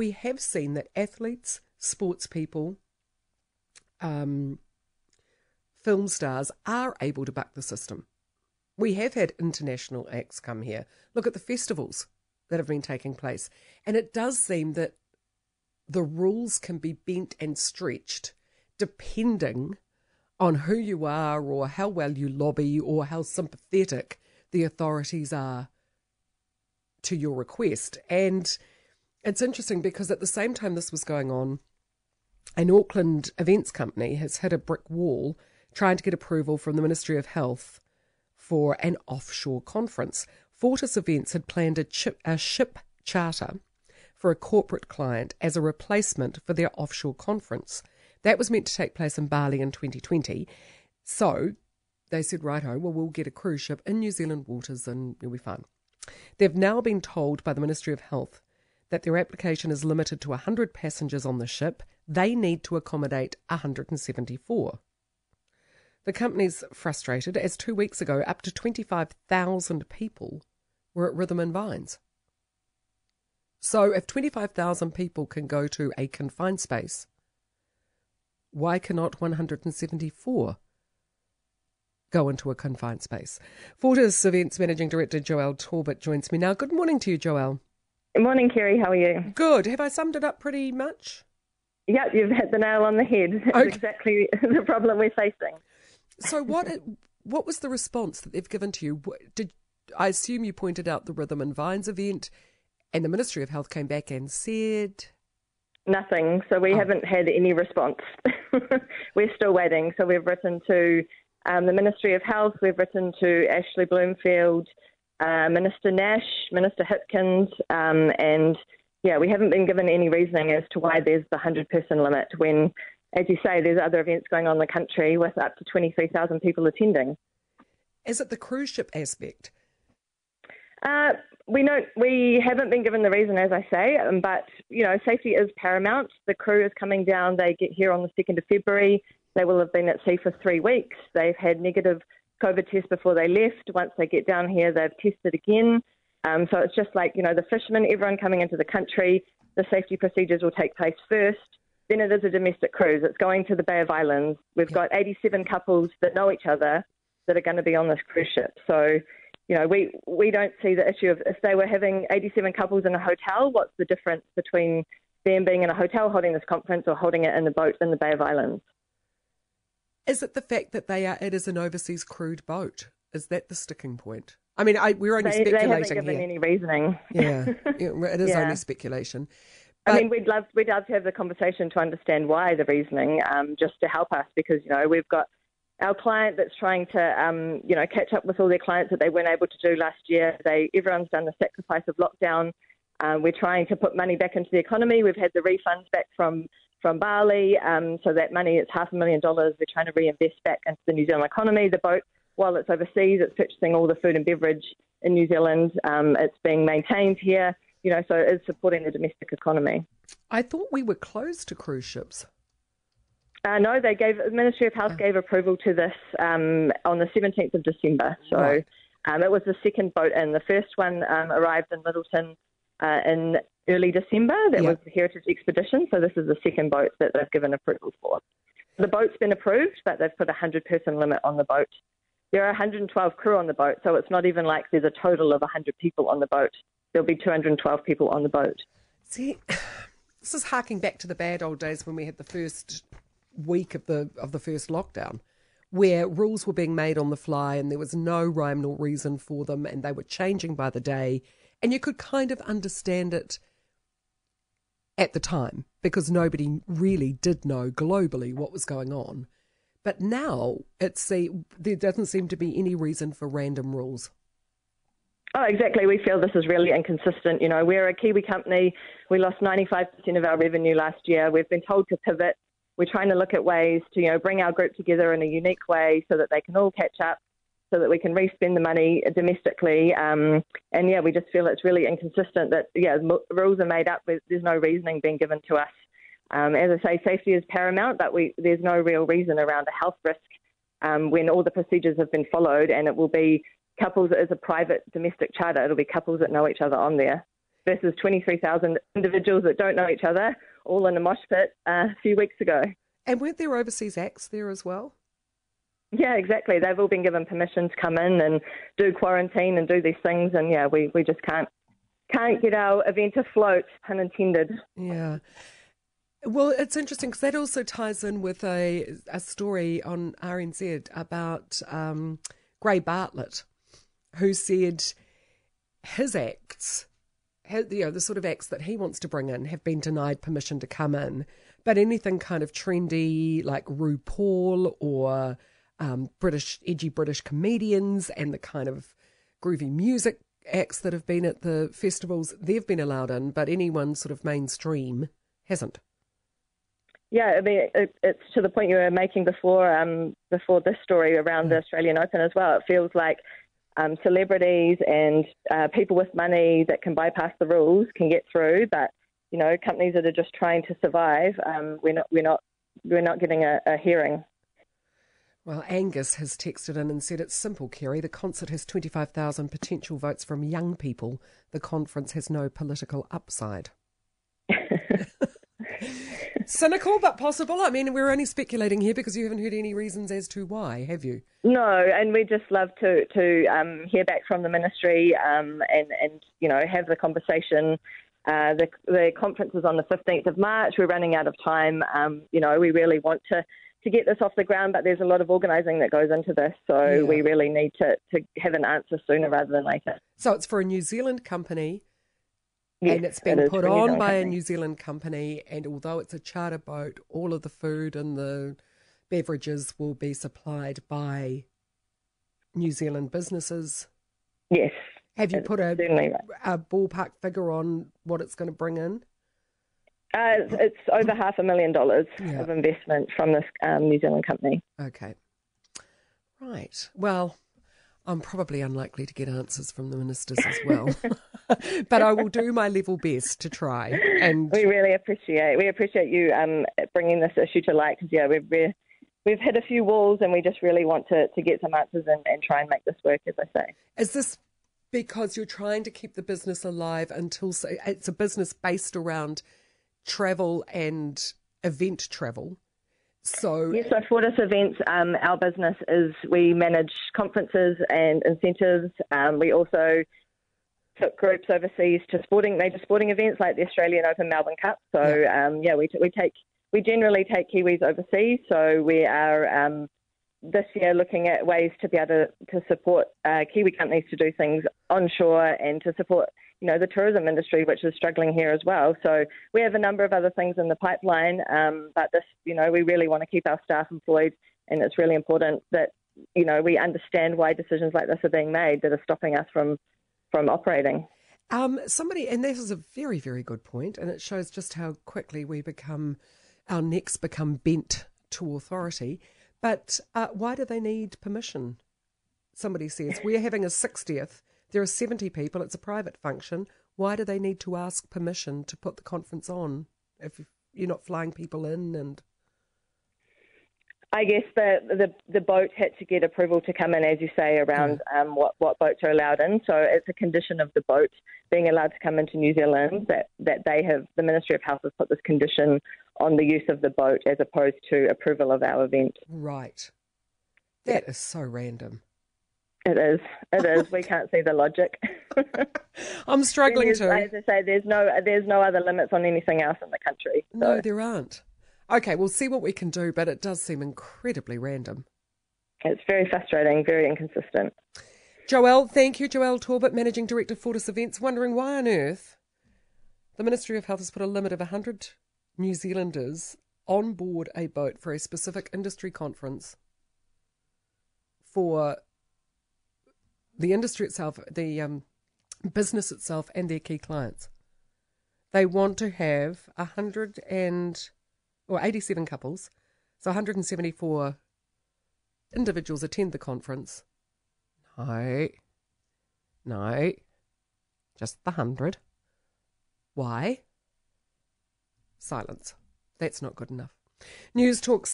we have seen that athletes, sports people, um, film stars are able to buck the system. We have had international acts come here. Look at the festivals that have been taking place. And it does seem that the rules can be bent and stretched depending on who you are or how well you lobby or how sympathetic the authorities are to your request. And it's interesting because at the same time this was going on, an Auckland events company has hit a brick wall trying to get approval from the Ministry of Health for an offshore conference. Fortis Events had planned a, chip, a ship charter for a corporate client as a replacement for their offshore conference. That was meant to take place in Bali in 2020. So they said, right, well, we'll get a cruise ship in New Zealand waters and it'll be fun. They've now been told by the Ministry of Health that their application is limited to 100 passengers on the ship. They need to accommodate 174. The company's frustrated as two weeks ago up to 25,000 people were at Rhythm and Vines. So if 25,000 people can go to a confined space, why cannot 174 go into a confined space? Fortis Events Managing Director Joelle Torbett joins me now. Good morning to you, Joelle. Good morning, Kerry. How are you? Good. Have I summed it up pretty much? Yeah, you've hit the nail on the head. Okay. exactly the problem we're facing. So what what was the response that they've given to you? Did I assume you pointed out the Rhythm and Vines event, and the Ministry of Health came back and said nothing. So we oh. haven't had any response. we're still waiting. So we've written to um, the Ministry of Health, we've written to Ashley Bloomfield, uh, Minister Nash, Minister Hipkins, um, and yeah, we haven't been given any reasoning as to why there's the 100 person limit when, as you say, there's other events going on in the country with up to 23,000 people attending. Is it the cruise ship aspect? Uh, we know we haven't been given the reason, as I say, um, but you know, safety is paramount. The crew is coming down. They get here on the second of February. They will have been at sea for three weeks. They've had negative COVID test before they left. Once they get down here, they've tested again. Um, so it's just like you know, the fishermen, everyone coming into the country. The safety procedures will take place first. Then it is a domestic cruise. It's going to the Bay of Islands. We've got 87 couples that know each other that are going to be on this cruise ship. So you know, we, we don't see the issue of if they were having 87 couples in a hotel, what's the difference between them being in a hotel holding this conference or holding it in the boat in the Bay of Islands? Is it the fact that they are it is an overseas crewed boat? Is that the sticking point? I mean, I, we're only they, speculating they haven't given here. any reasoning. Yeah, it is yeah. only speculation. But... I mean, we'd love we'd love to have the conversation to understand why the reasoning, um, just to help us, because you know we've got our client that's trying to, um, you know, catch up with all their clients that they weren't able to do last year. They, everyone's done the sacrifice of lockdown. Um, we're trying to put money back into the economy. We've had the refunds back from from Bali, um, so that money, it's half a million dollars. We're trying to reinvest back into the New Zealand economy. The boat, while it's overseas, it's purchasing all the food and beverage in New Zealand. Um, it's being maintained here, you know, so it is supporting the domestic economy. I thought we were closed to cruise ships. Uh, no, they gave the Ministry of Health oh. gave approval to this um, on the 17th of December. So right. um, it was the second boat in. The first one um, arrived in Lyttelton uh, in early December. That yep. was the Heritage Expedition. So this is the second boat that they've given approval for. The boat's been approved, but they've put a 100 person limit on the boat. There are 112 crew on the boat, so it's not even like there's a total of 100 people on the boat. There'll be 212 people on the boat. See, this is harking back to the bad old days when we had the first week of the of the first lockdown, where rules were being made on the fly and there was no rhyme nor reason for them, and they were changing by the day, and you could kind of understand it at the time because nobody really did know globally what was going on. But now it's a, there doesn't seem to be any reason for random rules. Oh, exactly. We feel this is really inconsistent. You know, we're a Kiwi company. We lost 95% of our revenue last year. We've been told to pivot we're trying to look at ways to, you know, bring our group together in a unique way so that they can all catch up, so that we can re-spend the money domestically. Um, and yeah, we just feel it's really inconsistent that yeah, rules are made up. There's no reasoning being given to us. Um, as I say, safety is paramount, but we, there's no real reason around a health risk um, when all the procedures have been followed, and it will be couples as a private domestic charter. It'll be couples that know each other on there. versus 23,000 individuals that don't know each other, all in a mosh pit uh, a few weeks ago. And weren't there overseas acts there as well? Yeah, exactly. They've all been given permission to come in and do quarantine and do these things, and yeah, we, we just can't can't get our event afloat, pun intended. Yeah. Well, it's interesting because that also ties in with a a story on RNZ about um, Gray Bartlett, who said his acts, you know, the sort of acts that he wants to bring in, have been denied permission to come in. But anything kind of trendy like RuPaul or um, British edgy British comedians and the kind of groovy music acts that have been at the festivals, they've been allowed in, but anyone sort of mainstream hasn't. Yeah, I mean, it, it's to the point you were making before um, before this story around the Australian Open as well. It feels like um, celebrities and uh, people with money that can bypass the rules can get through, but you know, companies that are just trying to survive, um, we're not we're not we're not getting a, a hearing. Well, Angus has texted in and said it's simple, Kerry. The concert has 25,000 potential votes from young people. The conference has no political upside. Cynical, but possible. I mean, we're only speculating here because you haven't heard any reasons as to why, have you? No, and we just love to to um, hear back from the ministry um, and and you know have the conversation. Uh, the the conference is on the fifteenth of March. We're running out of time. Um, you know, we really want to to get this off the ground, but there's a lot of organising that goes into this, so yeah. we really need to to have an answer sooner rather than later. So it's for a New Zealand company Yes, and it's been it put on by company. a New Zealand company. And although it's a charter boat, all of the food and the beverages will be supplied by New Zealand businesses. Yes. Have you put a, a ballpark figure on what it's going to bring in? Uh, it's, over half a million dollars yeah. of investment from this um, New Zealand company. Okay. Right. Well, I'm probably unlikely to get answers from the ministers as well, but I will do my level best to try. And we really appreciate we appreciate you um, bringing this issue to light because yeah, we've we've hit a few walls and we just really want to to get some answers and, and try and make this work, as I say. Is this because you're trying to keep the business alive until so, it's a business based around travel and event travel? So yes, so for this event, um, our business is we manage conferences and incentives. Um, we also took groups overseas to sporting major sporting events like the Australian Open Melbourne Cup. So yeah, um, yeah we t- we take we generally take Kiwis overseas. So we are um, this year looking at ways to be able to, to support uh, Kiwi companies to do things onshore and to support you know, the tourism industry, which is struggling here as well. So we have a number of other things in the pipeline, um, but this, you know, we really want to keep our staff employed, and it's really important that you know we understand why decisions like this are being made that are stopping us from from operating. Um, somebody, and this is a very, very good point, and it shows just how quickly we become, our necks become bent to authority. But uh, why do they need permission? Somebody says we're having a 60th there are 70 people, it's a private function. Why do they need to ask permission to put the conference on if you're not flying people in and I guess the, the the boat had to get approval to come in, as you say, around mm. um, what what boats are allowed in. So it's a condition of the boat being allowed to come into New Zealand that that they have the Ministry of Health has put this condition on the use of the boat as opposed to approval of our event. Right. That is so random. It is. It is. We can't see the logic. I'm struggling to. As I say, there's no there's no other limits on anything else in the country. So. No, there aren't. Okay, we'll see what we can do, but it does seem incredibly random. It's very frustrating, very inconsistent. Joelle, thank you. Joelle Torbett, Managing Director, of Fortis Events, wondering why on earth the Ministry of Health has put a limit of 100 New Zealanders on board a boat for a specific industry conference for the industry itself, the um, business itself, and their key clients. They want to have a hundred and or eighty-seven couples, so 174 individuals attend the conference. No, no, just the hundred. Why? Silence. That's not good enough. News talks.